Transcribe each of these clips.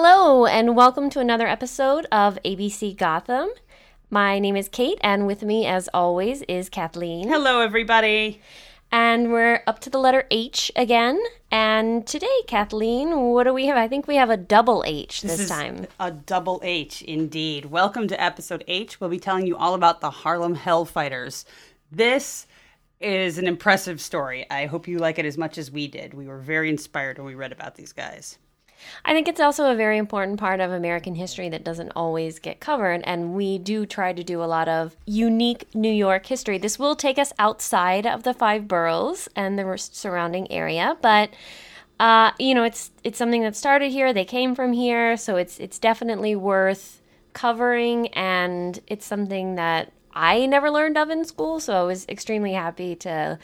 Hello, and welcome to another episode of ABC Gotham. My name is Kate, and with me, as always, is Kathleen. Hello, everybody. And we're up to the letter H again. And today, Kathleen, what do we have? I think we have a double H this, is time. A double H, indeed. Welcome to episode H. We'll be telling you all about the Harlem Hellfighters. This is an impressive story. I hope you like it as much as we did. We were very inspired when we read about these guys. I think it's also a very important part of American history that doesn't always get covered, and we do try to do a lot of unique New York history. This will take us outside of the five boroughs and the surrounding area, but uh, you know, it's it's something that started here. They came from here, so it's it's definitely worth covering, and it's something that I never learned of in school. So I was extremely happy to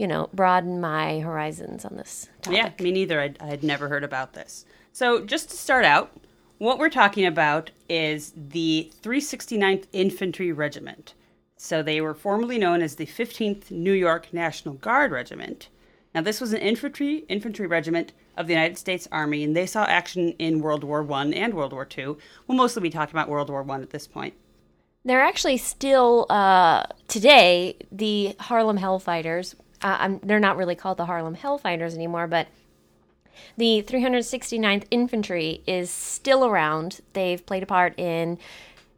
you know, broaden my horizons on this topic. Yeah, me neither. I'd, I had never heard about this. So, just to start out, what we're talking about is the 369th Infantry Regiment. So, they were formerly known as the 15th New York National Guard Regiment. Now, this was an infantry infantry regiment of the United States Army, and they saw action in World War One and World War Two. We'll mostly be talking about World War One at this point. They're actually still uh, today the Harlem Hellfighters, uh, they're not really called the Harlem Hellfighters anymore, but the 369th Infantry is still around. They've played a part in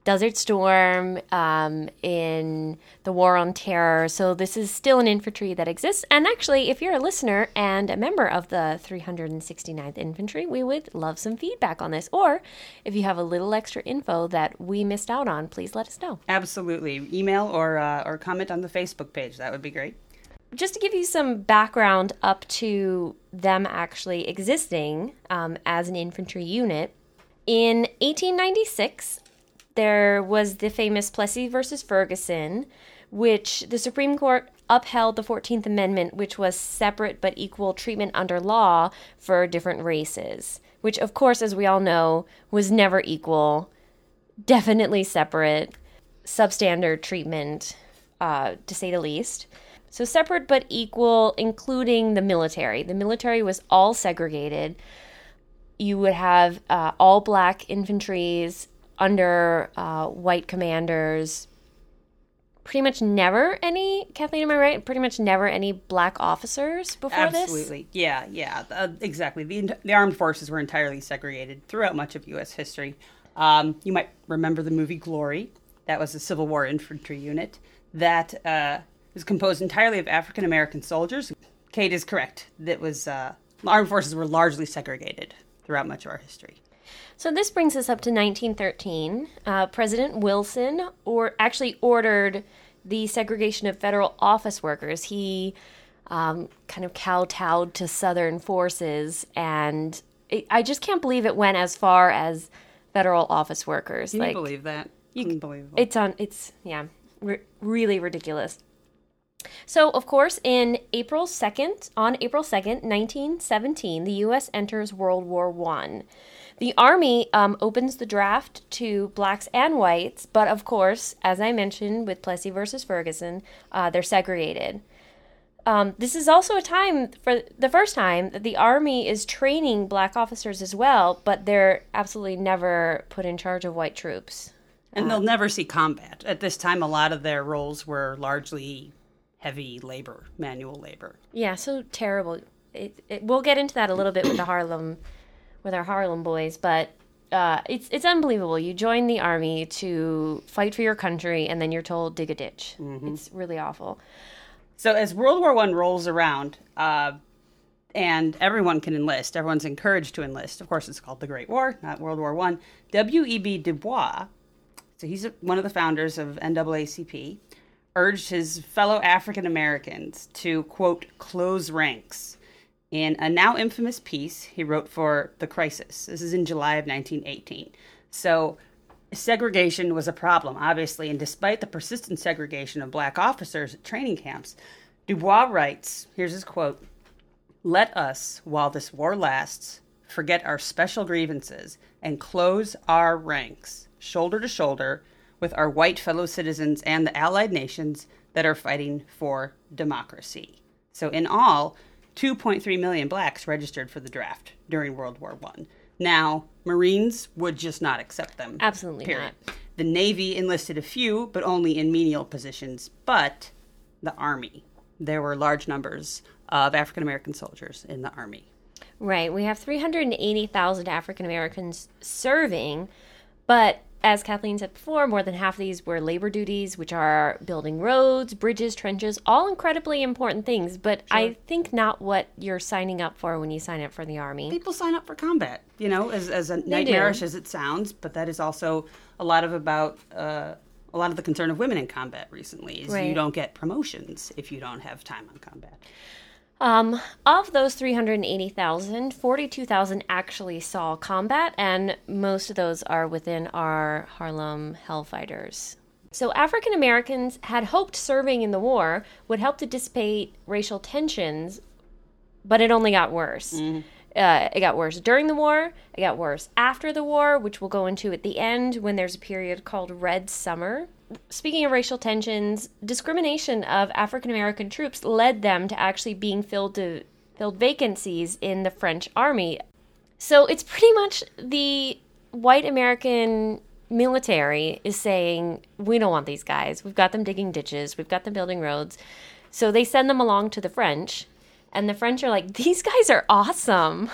Desert Storm, um, in the War on Terror. So this is still an infantry that exists. And actually, if you're a listener and a member of the 369th Infantry, we would love some feedback on this. Or if you have a little extra info that we missed out on, please let us know. Absolutely, email or uh, or comment on the Facebook page. That would be great just to give you some background up to them actually existing um, as an infantry unit, in 1896, there was the famous Plessy versus Ferguson, which the Supreme Court upheld the 14th Amendment, which was separate but equal treatment under law for different races, which, of course, as we all know, was never equal, definitely separate, substandard treatment, uh, to say the least. So separate but equal, including the military. The military was all segregated. You would have uh, all black infantries under uh, white commanders. Pretty much never any, Kathleen, am I right? Pretty much never any black officers before Absolutely. this? Absolutely. Yeah, yeah, uh, exactly. The, the armed forces were entirely segregated throughout much of U.S. history. Um, you might remember the movie Glory. That was a Civil War infantry unit that uh, was composed entirely of African American soldiers. Kate is correct. That was uh, armed forces were largely segregated throughout much of our history. So this brings us up to 1913. Uh, President Wilson, or actually ordered the segregation of federal office workers. He um, kind of kowtowed to Southern forces, and it, I just can't believe it went as far as federal office workers. Can like, you believe that? You, Unbelievable. It's on. It's yeah, re- really ridiculous. So, of course, in April 2nd, on April 2nd, 1917, the U.S. enters World War I. The Army um, opens the draft to blacks and whites, but of course, as I mentioned with Plessy versus Ferguson, uh, they're segregated. Um, this is also a time, for the first time, that the Army is training black officers as well, but they're absolutely never put in charge of white troops. And they'll never see combat. At this time, a lot of their roles were largely heavy labor, manual labor. Yeah, so terrible. It, it, we'll get into that a little bit with the Harlem, with our Harlem boys, but uh, it's it's unbelievable. You join the army to fight for your country, and then you're told dig a ditch. Mm-hmm. It's really awful. So as World War One rolls around, uh, and everyone can enlist, everyone's encouraged to enlist. Of course, it's called the Great War, not World War One. W. E. B. Du Bois, so he's one of the founders of NAACP urged his fellow African Americans to, quote, close ranks. In a now infamous piece he wrote for The Crisis. This is in July of 1918. So, segregation was a problem, obviously, and despite the persistent segregation of black officers at training camps, Du Bois writes here's his quote Let us, while this war lasts, forget our special grievances and close our ranks, shoulder to shoulder, with our white fellow citizens and the allied nations that are fighting for democracy. So, in all, 2.3 million blacks registered for the draft during World War I. Now, Marines would just not accept them. Absolutely period. not. The Navy enlisted a few, but only in menial positions. But the Army, there were large numbers of African American soldiers in the Army. Right. We have 380,000 African Americans serving, but as Kathleen said before, more than half of these were labor duties, which are building roads, bridges, trenches, all incredibly important things, but I think not what you're signing up for when you sign up for the Army. People sign up for combat, you know, as, as a nightmarish as it sounds, but that is also a lot of about uh, a lot of the concern of women in combat recently is you don't get promotions if you don't have time on combat. Um, of those 380,000, 42,000 actually saw combat, and most of those are within our Harlem Hellfighters. So, African Americans had hoped serving in the war would help to dissipate racial tensions, but it only got worse. Uh, it got worse during the war, it got worse after the war, which we'll go into at the end when there's a period called Red Summer. Speaking of racial tensions, discrimination of African American troops led them to actually being filled to filled vacancies in the French army. So it's pretty much the white American military is saying, we don't want these guys. We've got them digging ditches, we've got them building roads. So they send them along to the French, and the French are like, these guys are awesome.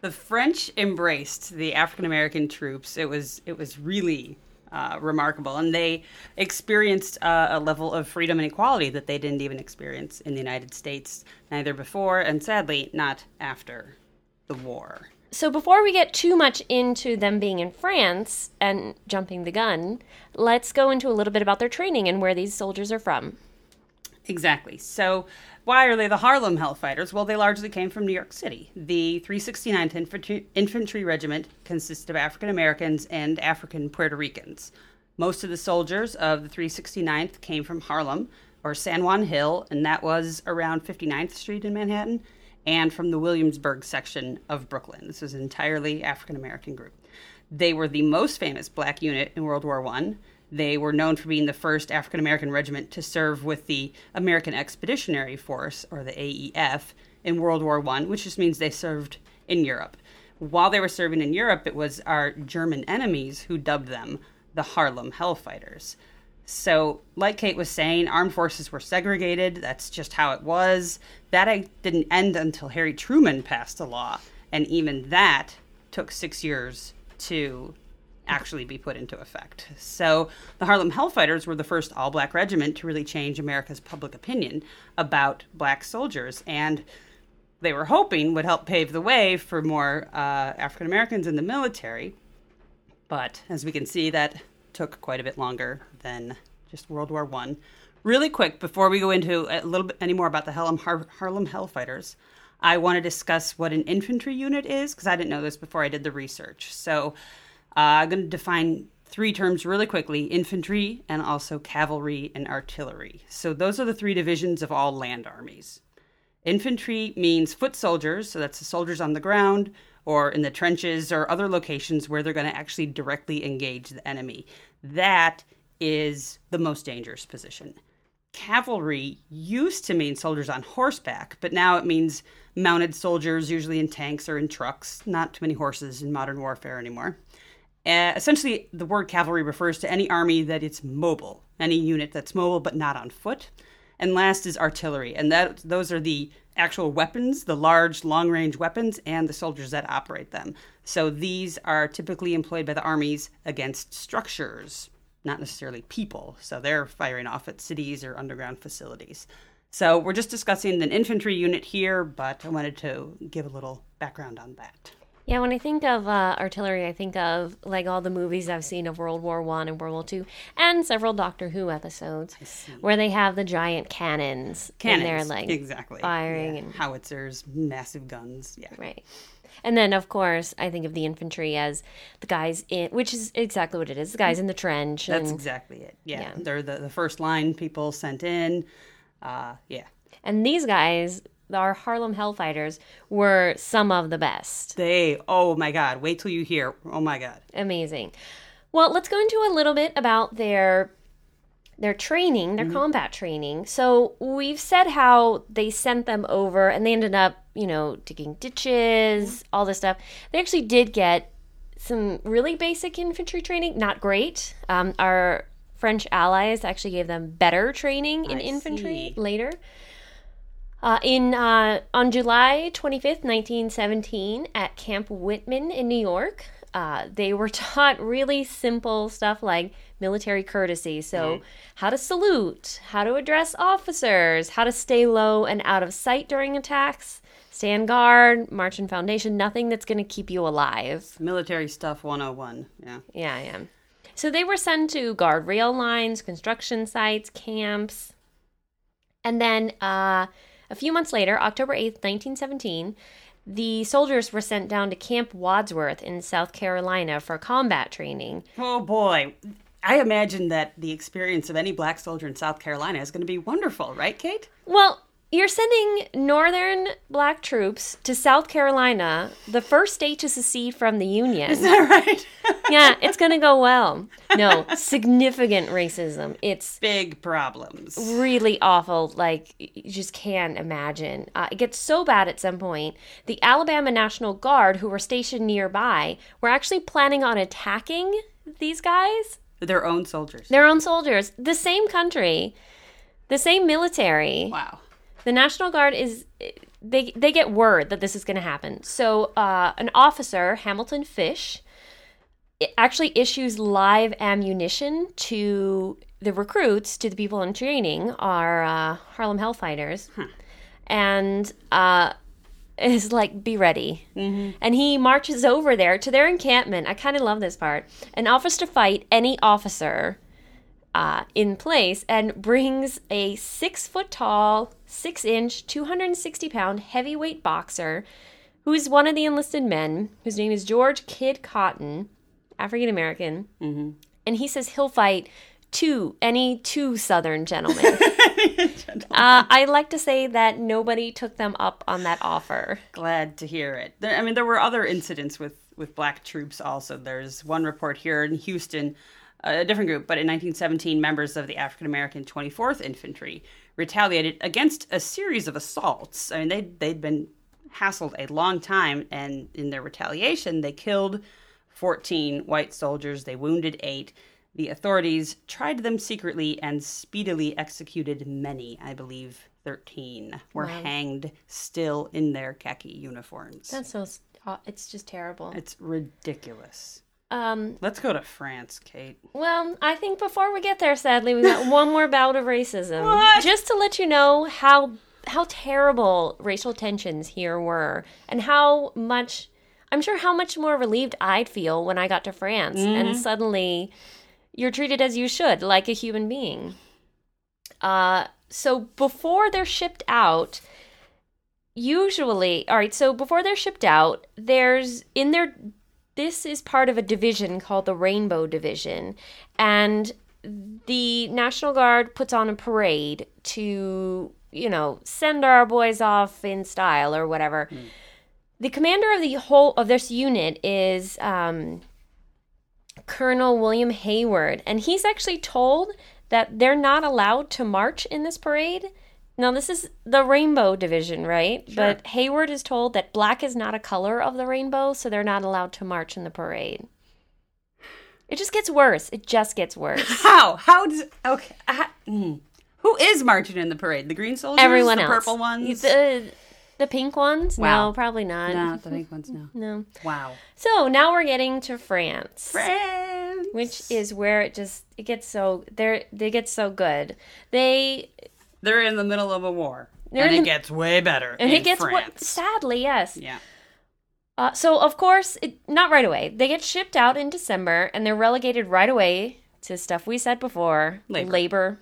The French embraced the African American troops. It was it was really uh, remarkable, and they experienced uh, a level of freedom and equality that they didn't even experience in the United States, neither before and sadly not after the war. So before we get too much into them being in France and jumping the gun, let's go into a little bit about their training and where these soldiers are from. Exactly. So, why are they the Harlem Hellfighters? Well, they largely came from New York City. The 369th Infantry, Infantry Regiment consists of African Americans and African Puerto Ricans. Most of the soldiers of the 369th came from Harlem or San Juan Hill, and that was around 59th Street in Manhattan, and from the Williamsburg section of Brooklyn. This was an entirely African American group. They were the most famous black unit in World War One. They were known for being the first African American regiment to serve with the American Expeditionary Force, or the AEF, in World War One, which just means they served in Europe. While they were serving in Europe, it was our German enemies who dubbed them the Harlem Hellfighters. So, like Kate was saying, armed forces were segregated. That's just how it was. That didn't end until Harry Truman passed a law, and even that took six years to actually be put into effect. So, the Harlem Hellfighters were the first all black regiment to really change America's public opinion about black soldiers, and they were hoping would help pave the way for more uh, African Americans in the military. But as we can see, that took quite a bit longer than just World War One. Really quick, before we go into a little bit any more about the Harlem, Har- Harlem Hellfighters, I want to discuss what an infantry unit is because I didn't know this before I did the research. So uh, I'm going to define three terms really quickly infantry and also cavalry and artillery. So those are the three divisions of all land armies. Infantry means foot soldiers, so that's the soldiers on the ground or in the trenches or other locations where they're going to actually directly engage the enemy. That is the most dangerous position. Cavalry used to mean soldiers on horseback, but now it means mounted soldiers, usually in tanks or in trucks. Not too many horses in modern warfare anymore. Uh, essentially, the word cavalry refers to any army that it's mobile, any unit that's mobile but not on foot. And last is artillery, and that those are the actual weapons, the large long-range weapons, and the soldiers that operate them. So these are typically employed by the armies against structures, not necessarily people. So they're firing off at cities or underground facilities. So we're just discussing an infantry unit here, but I wanted to give a little background on that. Yeah, when I think of uh, artillery, I think of like all the movies I've seen of World War One and World War Two, and several Doctor Who episodes where they have the giant cannons, and they're like exactly firing Yeah. and howitzers, massive guns. Yeah, right. And then, of course, I think of the infantry as the guys in, which is exactly what it is. The guys in the trench. that's exactly it. Yeah, Yeah. they're the, the first line people sent in. Uh, yeah, and these guys, our Harlem Hellfighters, were some of the best. they. Oh my God! Wait till you hear. Oh my God! Amazing. Well, let's go into a little bit about their their training, their combat training. So we've said how they sent them over and they ended up, you know, digging ditches, all this stuff. They actually did get some really basic infantry training, not great. Um, our French allies actually gave them better training in I infantry see. later. Uh, in uh, on July 25th, 1917, at Camp Whitman in New York, uh, they were taught really simple stuff like military courtesy. So, how to salute, how to address officers, how to stay low and out of sight during attacks, stand guard, march in foundation, nothing that's going to keep you alive. Military stuff 101. Yeah. Yeah, am. So they were sent to guard rail lines, construction sites, camps. And then uh, a few months later, October 8th, 1917, the soldiers were sent down to Camp Wadsworth in South Carolina for combat training. Oh boy. I imagine that the experience of any black soldier in South Carolina is going to be wonderful, right, Kate? Well, you're sending northern black troops to South Carolina, the first state to secede from the Union. Is that right? yeah, it's going to go well. No, significant racism. It's Big problems. really awful. Like, you just can't imagine. Uh, it gets so bad at some point. The Alabama National Guard, who were stationed nearby, were actually planning on attacking these guys, Their own soldiers. their own soldiers, the same country, the same military. Wow. The National Guard is. They, they get word that this is going to happen. So, uh, an officer, Hamilton Fish, actually issues live ammunition to the recruits, to the people in training, our uh, Harlem Hellfighters, and uh, is like, be ready. And he marches over there to their encampment. I kind of love this part and offers to fight any officer uh, in place and brings a six foot tall, six inch, 260 pound heavyweight boxer who is one of the enlisted men, whose name is George Kid Cotton, African American. Mm-hmm. And he says he'll fight two, any two Southern gentlemen. uh, I like to say that nobody took them up on that offer. Glad to hear it. There, I mean, there were other incidents with, with black troops also. There's one report here in Houston, a different group, but in 1917, members of the African American 24th Infantry retaliated against a series of assaults. I mean, they, they'd been hassled a long time, and in their retaliation, they killed 14 white soldiers, they wounded eight. The authorities tried them secretly and speedily executed many, I believe 13, were hanged still in their khaki uniforms. That's so, uh, it's just terrible. It's ridiculous. Um, Let's go to France, Kate. Well, I think before we get there, sadly, we got one more bout of racism. What? Just to let you know how how terrible racial tensions here were, and how much I'm sure how much more relieved I'd feel when I got to France, and suddenly you're treated as you should, like a human being. Uh, so before they're shipped out, usually, all right. So before they're shipped out, there's in their this is part of a division called the Rainbow Division, and the National Guard puts on a parade to, you know, send our boys off in style or whatever. The commander of the whole of this unit is um, Colonel William Hayward, and he's actually told that they're not allowed to march in this parade. Now, this is the rainbow division, right? Sure. But Hayward is told that black is not a color of the rainbow, so they're not allowed to march in the parade. It just gets worse. It just gets worse. How? How does. Okay. mm. Who is marching in the parade? The green soldiers? Everyone the else. purple ones? The, the pink ones? Wow. No, probably not. no, the pink ones, no. No. Wow. So now we're getting to France. France! Which is where it just it gets so they're, they get so good. They They're in the middle of a war. They're and it the- gets way better. and it gets what sadly yes. Yeah. Uh, so of course, it, not right away. They get shipped out in December, and they're relegated right away to stuff we said before: Labor. labor.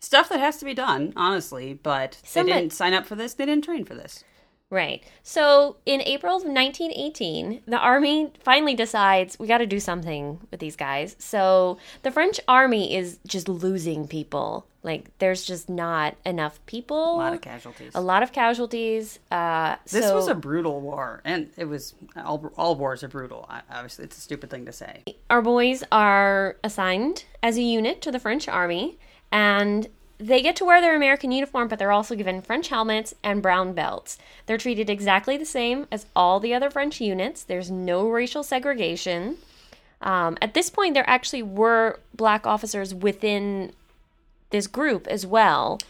Stuff that has to be done, honestly, but Somebody- they didn't sign up for this. They didn't train for this. Right. So in April of 1918, the army finally decides we got to do something with these guys. So the French army is just losing people. Like there's just not enough people. A lot of casualties. A lot of casualties. Uh, This so was a brutal war, and it was all, all wars are brutal. I- Obviously, it's a stupid thing to say. our boys are assigned as a unit to the French army, And they get to wear their American uniform, but they're also given French helmets and brown belts. They're treated exactly the same as all the other French units. There's no racial segregation. Um, at this point, there actually were black officers within this group as well,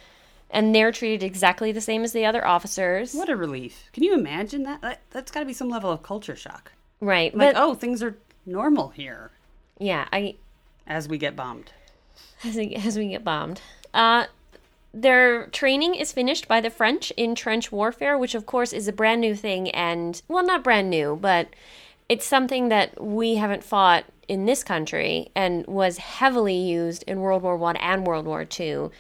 and they're treated exactly the same as the other officers. What a relief. Can you imagine that? that that's got to be some level of culture shock. Right, Like, but oh, things are normal here yeah, I as we get bombed. as we, as we get bombed. Uh, their training is finished by the French in trench warfare, which of course is a brand new thing, and well, not brand new, but it's something that we haven't fought in this country and was heavily used in World War One and World War Two.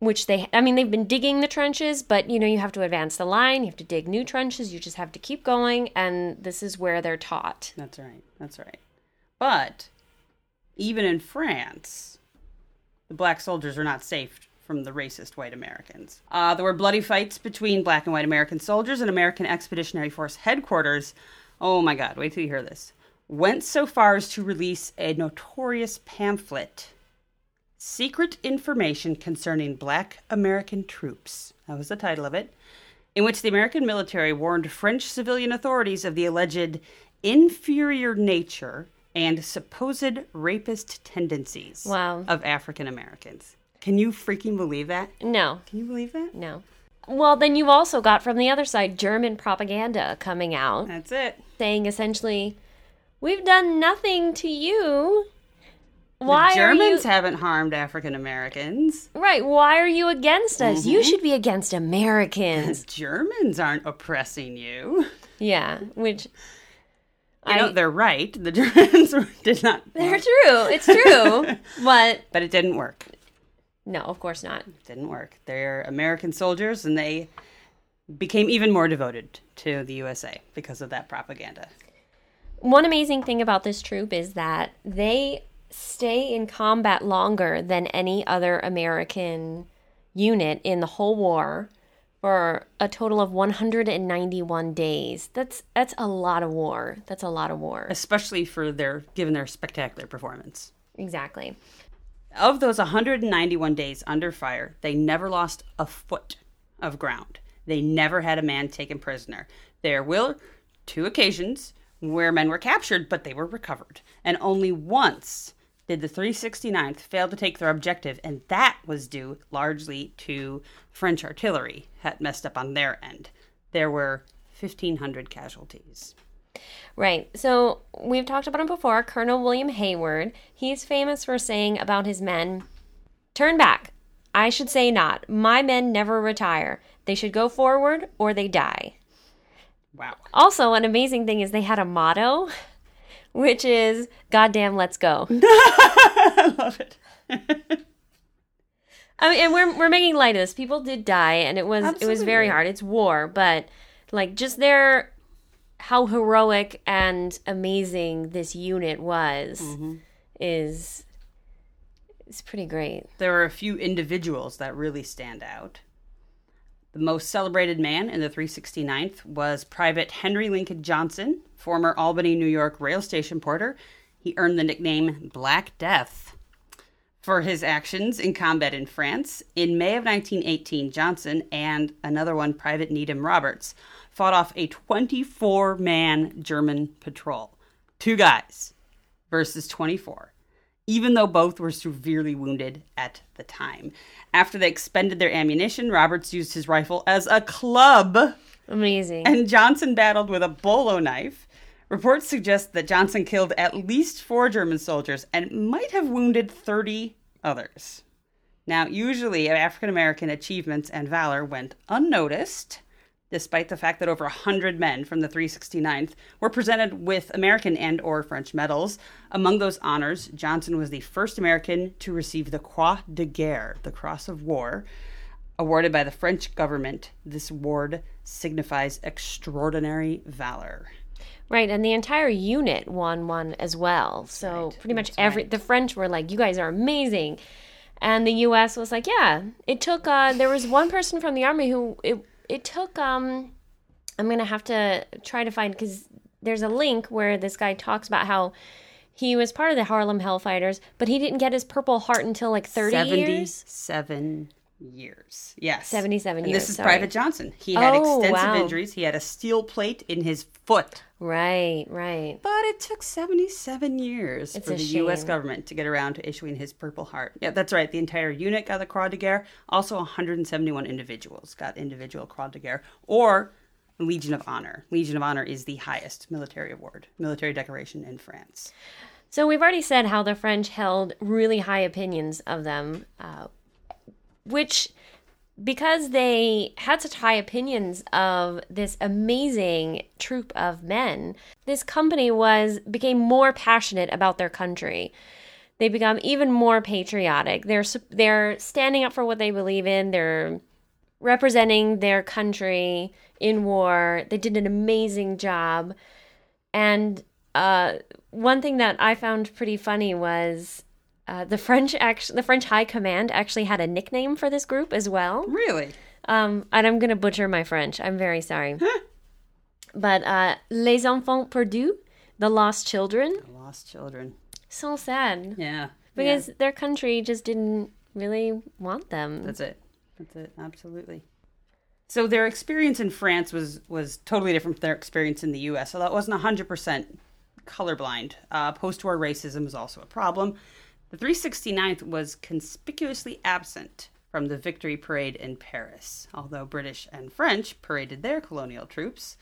Which they, I mean, they've been digging the trenches, but you know, you have to advance the line, you have to dig new trenches, you just have to keep going, and this is where they're taught. That's right. That's right. But even in France, the black soldiers are not safe from the racist white Americans. Uh, there were bloody fights between black and white American soldiers and American Expeditionary Force headquarters. Oh my God, wait till you hear this. Went so far as to release a notorious pamphlet Secret Information Concerning Black American Troops. That was the title of it. In which the American military warned French civilian authorities of the alleged inferior nature and supposed rapist tendencies Wow. of African Americans. Can you freaking believe that? No, Can you believe that? no. Well, then you've also got from the other side German propaganda coming out. That's it. saying essentially, "We've done nothing to you. Why the Germans are you haven't harmed African Americans. right? Why are you against us? Mm-hmm. You should be against Americans." Germans aren't oppressing you. yeah, which You I know, they're right. The Germans did not. they're true. It's true, but But it didn't work. no, of course not. It didn't work. They're American soldiers and they became even more devoted to the USA because of that propaganda. One amazing thing about this troop is that they stay in combat longer than any other American unit in the whole war for a total of 191 days. That's that's a lot of war. That's a lot of war. Especially for their given their spectacular performance. Exactly. Of those 191 days under fire, they never lost a foot of ground. They never had a man taken prisoner. There were two occasions where men were captured, but they were recovered. And only once did the 369th fail to take their objective, and that was due largely to French artillery had messed up on their end. There were 1,500 casualties. Right. So we've talked about him before, Colonel William Hayward. He's famous for saying about his men, turn back. I should say not. My men never retire. They should go forward or they die. Wow. Also, an amazing thing is they had a motto, which is "Goddamn, let's go." I love it. I mean, and we're we're making light of this. People did die, and it was it was very hard. It's war, but like just their how heroic and amazing this unit was Mm-hmm. is is pretty great. there are a few individuals that really stand out. The most celebrated man in the 369th was Private Henry Lincoln Johnson, former Albany, New York rail station porter. He earned the nickname Black Death for his actions in combat in France. In May of 1918, Johnson and another one, Private Needham Roberts, fought off a 24 man German patrol. Two guys versus 24 even though both were severely wounded at the time. After they expended their ammunition, Roberts used his rifle as a club, Amazing. and Johnson battled with a bolo knife. Reports suggest that Johnson killed at least four German soldiers and might have wounded 30 others. Now, usually African American achievements and valor went unnoticed, despite the fact that over 100 men from the 369th were presented with American and or French medals. Among those honors, Johnson was the first American to receive the Croix de Guerre, the Cross of War, awarded by the French government. This award signifies extraordinary valor. Right, and the entire unit won one as well. So right, pretty much that's every right. the French were like, "You guys are amazing," and the U.S. was like, "Yeah." It took. Uh, there was one person from the army who it it took. Um, I'm gonna have to try to find because there's a link where this guy talks about how He was part of the Harlem Hellfighters, but he didn't get his Purple Heart until like 30 years. 77 years. Yes. 77 and years, This is sorry. Private Johnson. He had Oh, extensive wow. injuries. He had a steel plate in his foot. Right, right. But it took 77 years It's for the U.S. government to get around to issuing his Purple Heart. Yeah, that's right. The entire unit got the Croix de Guerre. Also, 171 individuals got individual Croix de Guerre or Legion of Honor. Legion of Honor is the highest military award, military decoration in France. So we've already said how the French held really high opinions of them, uh, which because they had such high opinions of this amazing troop of men, this company was became more passionate about their country. They become even more patriotic. They're they're standing up for what they believe in. They're representing their country in war. They did an amazing job. And uh, one thing that I found pretty funny was uh, the French the French High Command actually had a nickname for this group as well. Really? Um, and I'm gonna butcher my French. I'm very sorry. but uh, les enfants perdus, the lost children, Lost children. so sad Yeah. because their country just didn't really want them. That's it. That's it. Absolutely. So their experience in France was was totally different from their experience in the U.S. So that wasn't hundred percent colorblind, uh, post-war racism was also a problem. The 369th was conspicuously absent from the victory parade in Paris, although British and French paraded their colonial troops.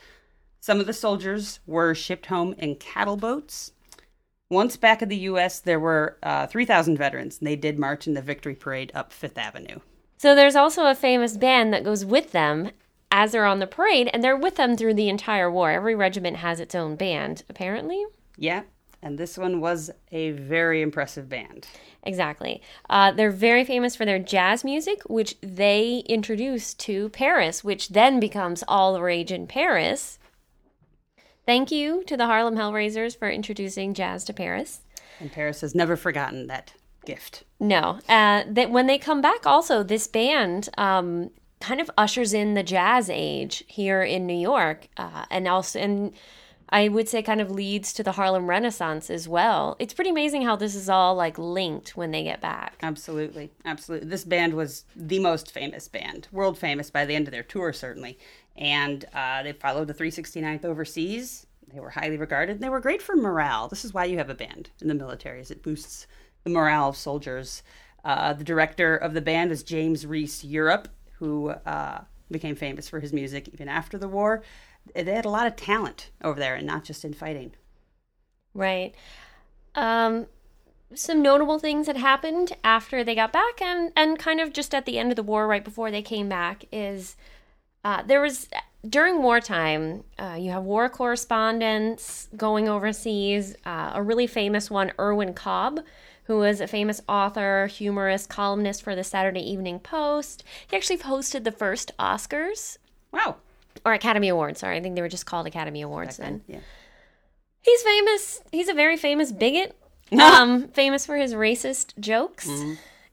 Some of the soldiers were shipped home in cattle boats. Once back in the U.S., there were uh, 3,000 veterans, and they did march in the victory parade up Fifth Avenue. So there's also a famous band that goes with them as they're on the parade, and they're with them through the entire war. Every regiment has its own band, apparently. Yeah, and this one was a very impressive band. Exactly. Uh, they're very famous for their jazz music, which they introduced to Paris, which then becomes all the rage in Paris. Thank you to the Harlem Hellraisers for introducing jazz to Paris. And Paris has never forgotten that gift. No, uh, that when they come back, also this band um, kind of ushers in the jazz age here in New York, uh, and also and I would say kind of leads to the Harlem Renaissance as well. It's pretty amazing how this is all like linked when they get back. Absolutely, absolutely. This band was the most famous band, world famous by the end of their tour, certainly. And uh, they followed the 369th overseas. They were highly regarded. They were great for morale. This is why you have a band in the military, is it boosts the morale of soldiers. Uh, the director of the band is James Reese Europe, who uh, became famous for his music even after the war. They had a lot of talent over there, and not just in fighting. Right. Um, some notable things that happened after they got back and, and kind of just at the end of the war, right before they came back, is uh, there was during wartime, uh, you have war correspondents going overseas. Uh, a really famous one, Irvin Cobb, who was a famous author, humorist, columnist for the Saturday Evening Post. He actually hosted the first Oscars Wow. Or Academy Awards. Sorry, I think they were just called Academy Awards then. Yeah. He's famous. He's a very famous bigot. um, famous for his racist jokes,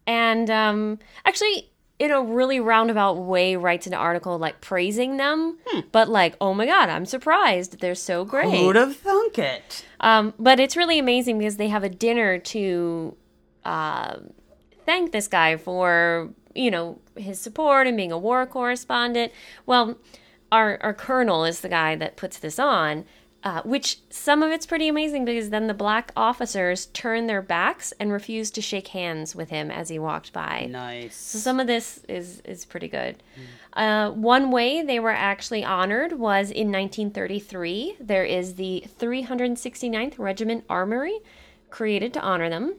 and um, actually, in a really roundabout way, writes an article like praising them, but like, oh my god, I'm surprised they're so great. Who'd have thunk it? Um, but it's really amazing because they have a dinner to uh, thank this guy for you know his support and being a war correspondent. Well, our our colonel is the guy that puts this on. Uh, which some of it's pretty amazing because then the black officers turn their backs and refuse to shake hands with him as he walked by. Nice. So some of this is is pretty good. Uh, one way they were actually honored was in 1933. There is the 369th Regiment Armory created to honor them.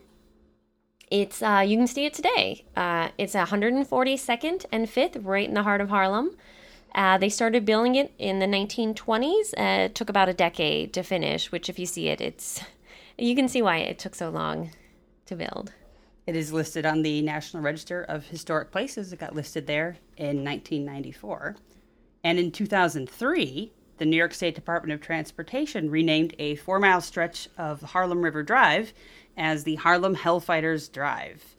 It's uh, you can see it today. Uh, it's 142nd and 5th, right in the heart of Harlem. Uh, they started building it in the 1920s. Uh, it took about a decade to finish. Which, if you see it, it's you can see why it took so long to build. It is listed on the National Register of Historic Places. It got listed there in 1994. And in 2003, the New York State Department of Transportation renamed a four mile stretch of Harlem River Drive as the Harlem Hellfighters Drive.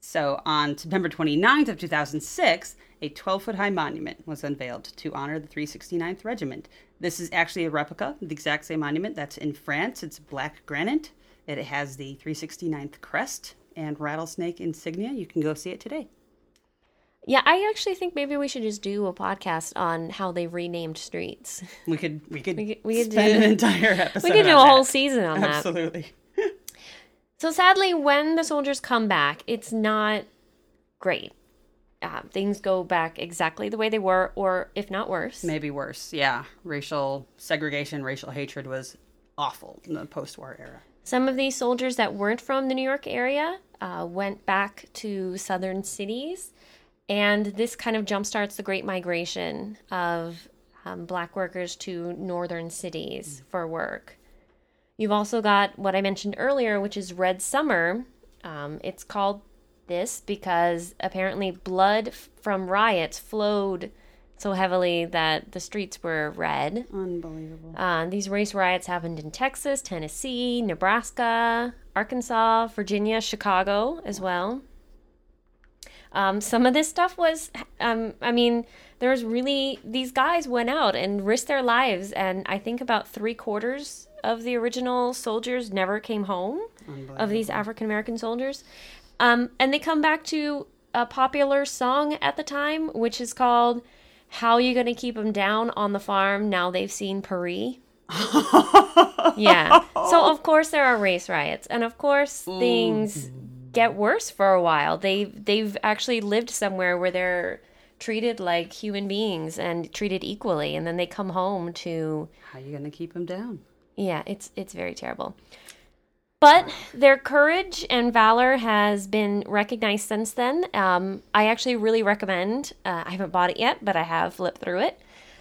So on September 29th of 2006, a 12 foot high monument was unveiled to honor the 369th Regiment. This is actually a replica of the exact same monument that's in France. It's black granite. It has the 369th crest and rattlesnake insignia. You can go see it today. Yeah, I actually think maybe we should just do a podcast on how they renamed streets. We could we could, We could- we could spend do- an entire episode. We could do a whole season on that. Absolutely. So sadly, when the soldiers come back, it's not great. Uh, things go back exactly the way they were, or if not worse. Maybe worse. Yeah, racial segregation, racial hatred was awful in the post-war era. Some of these soldiers that weren't from the New York area uh, went back to southern cities, and this kind of jumpstarts the Great Migration of um, black workers to northern cities for work. You've also got what I mentioned earlier, which is Red Summer. Um, it's called this because apparently blood f- from riots flowed so heavily that the streets were red. Unbelievable. Uh, these race riots happened in Texas, Tennessee, Nebraska, Arkansas, Virginia, Chicago as well. Um, some of this stuff was, um, I mean, there was really, these guys went out and risked their lives, and I think about three quarters of the original soldiers never came home of these African American soldiers. Um, and they come back to a popular song at the time, which is called How You Gonna Keep Them Down on the Farm Now They've Seen Paris. yeah. So, of course, there are race riots. And, of course, things get worse for a while. They, they've actually lived somewhere where they're treated like human beings and treated equally. And then they come home to How you gonna keep them down? Yeah, it's it's very terrible. But their courage and valor has been recognized since then. Um, I actually really recommend. Uh, I haven't bought it yet, but I have flipped through it.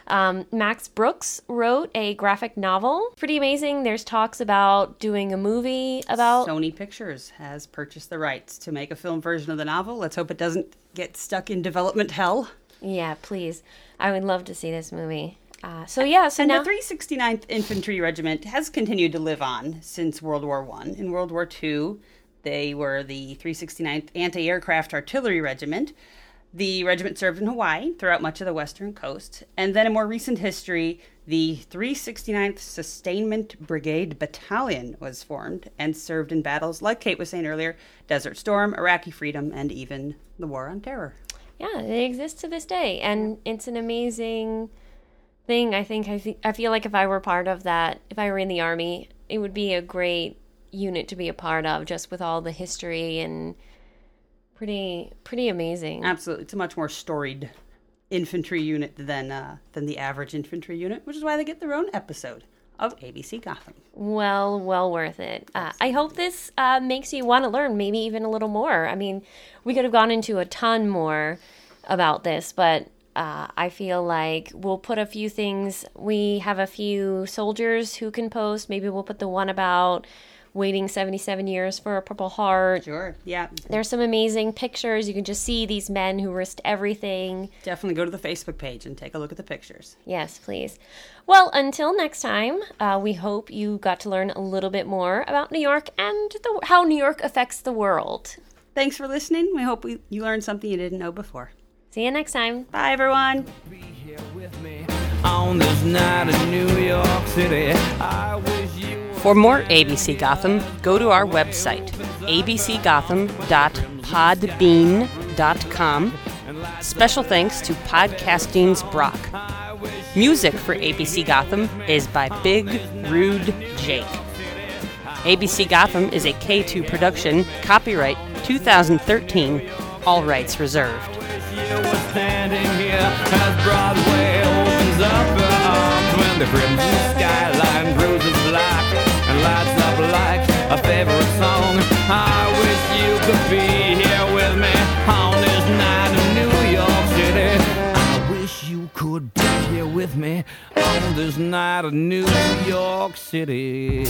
Um, Max Brooks wrote a graphic novel. Pretty amazing. There's talks about doing a movie about. Sony Pictures has purchased the rights to make a film version of the novel. Let's hope it doesn't get stuck in development hell. yeah, please. I would love to see this movie. Uh, so yeah, so And now the 369th Infantry Regiment has continued to live on since World War One. In World War Two, they were the 369th Anti-Aircraft Artillery Regiment. The regiment served in Hawaii throughout much of the western coast. And then in more recent history, the 369th Sustainment Brigade Battalion was formed and served in battles, like Kate was saying earlier, Desert Storm, Iraqi Freedom, and even the War on Terror. yeah, they exist to this day, and it's an amazing thing. I think I think I feel like if I were part of that, if I were in the army, it would be a great unit to be a part of, just with all the history and pretty pretty amazing. Absolutely, it's a much more storied infantry unit than uh, than the average infantry unit, which is why they get their own episode of ABC Gotham. Well, well worth it. Uh, I hope this uh, makes you want to learn, maybe even a little more. I mean, we could have gone into a ton more about this, but uh, I feel like we'll put a few things. We have a few soldiers who can post. Maybe we'll put the one about waiting 77 years for a Purple Heart. Sure, yeah, There's some amazing pictures. You can just see these men who risked everything. definitely go to the Facebook page and take a look at the pictures. Yes, please. Well, until next time, uh, we hope you got to learn a little bit more about New York and the, how New York affects the world. Thanks for listening. We hope we, you learned something you didn't know before. See you next time. Bye, everyone. be here with me on this night in New York City. I wish you For more ABC Gotham, go to our website, abcgotham.podbean.com. Special thanks to Podcasting's Brock. Music for ABC Gotham is by Big Rude Jake. ABC Gotham is a K2 production, copyright 2013, all rights reserved. You were standing here as Broadway opens up her arms when the crimson skyline bruises black and lights up like a favorite song. I wish you could be here with me on this night in New York City. I wish you could be here with me on this night in New York City.